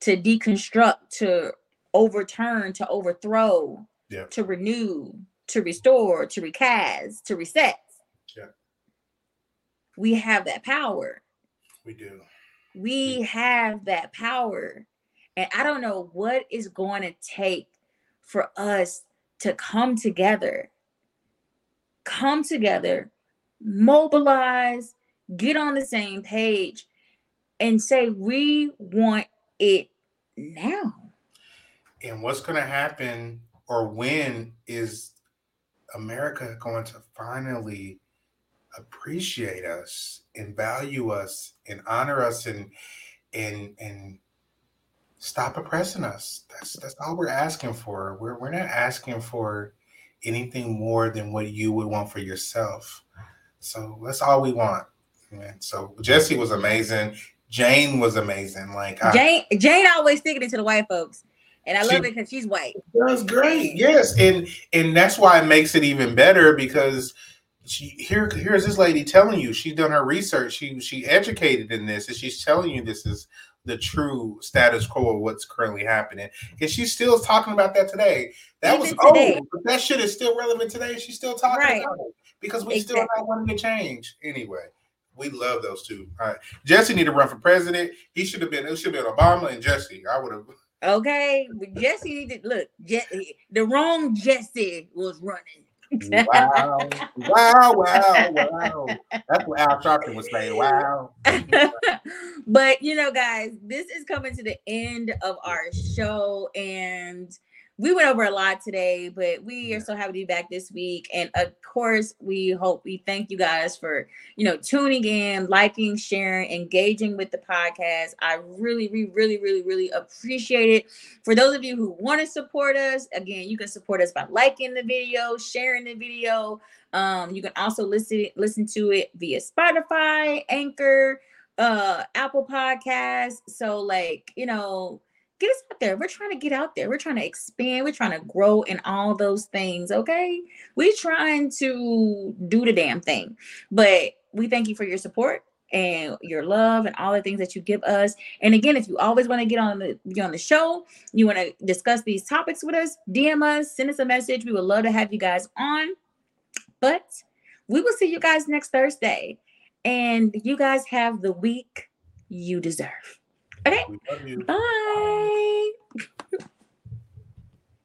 to deconstruct, to overturn, to overthrow, Yeah. to renew, to restore, to recast, to reset. Yeah. We have that power. We do. We have that power. And I don't know what is going to take for us to come together, come together, mobilize, get on the same page, and say, we want it now. And what's gonna happen or when is America going to finally appreciate us and value us and honor us and and and stop oppressing us. That's that's all we're asking for. We're we're not asking for anything more than what you would want for yourself. So that's all we want. And So Jesse was amazing. Jane was amazing. Like I, Jane Jane always sticking it to the white folks. And I She- love it because she's white. That's great. Yes, and and that's why it makes it even better because she here here's this lady telling you she's done her research. She she educated in this, and she's telling you this is the true status quo of what's currently happening. And she's still talking about that today. That was Even old, but that shit is still relevant today. She's still talking Right. about it because we still Exactly. not wanting to change anyway. We love those two. All right, Jesse need to run for president. He should have been. It should have been Obama and Jesse. I would have. Okay. But Jesse needed look, the wrong Jesse was running. Wow, wow, wow, wow. That's what Al Sharpton was saying. Wow. but you know, guys, this is coming to the end of our show, and we went over a lot today, but we are so happy to be back this week. And of course, we hope we thank you guys for you know tuning in, liking, sharing, engaging with the podcast. I really, we really, really, really appreciate it. For those of you who want to support us, again, you can support us by liking the video, sharing the video. Um, you can also listen listen to it via Spotify, Anchor, uh, Apple Podcasts. So, like, you know, get us out there. We're trying to get out there. We're trying to expand. We're trying to grow in all those things. Okay, We're trying to do the damn thing. But we thank you for your support and your love and all the things that you give us. And again, if you always want to get on the on the show, you want to discuss these topics with us, DM us, send us a message. We would love to have you guys on. But we will see you guys next Thursday. And you guys have the week you deserve. Okay. We love you. Bye.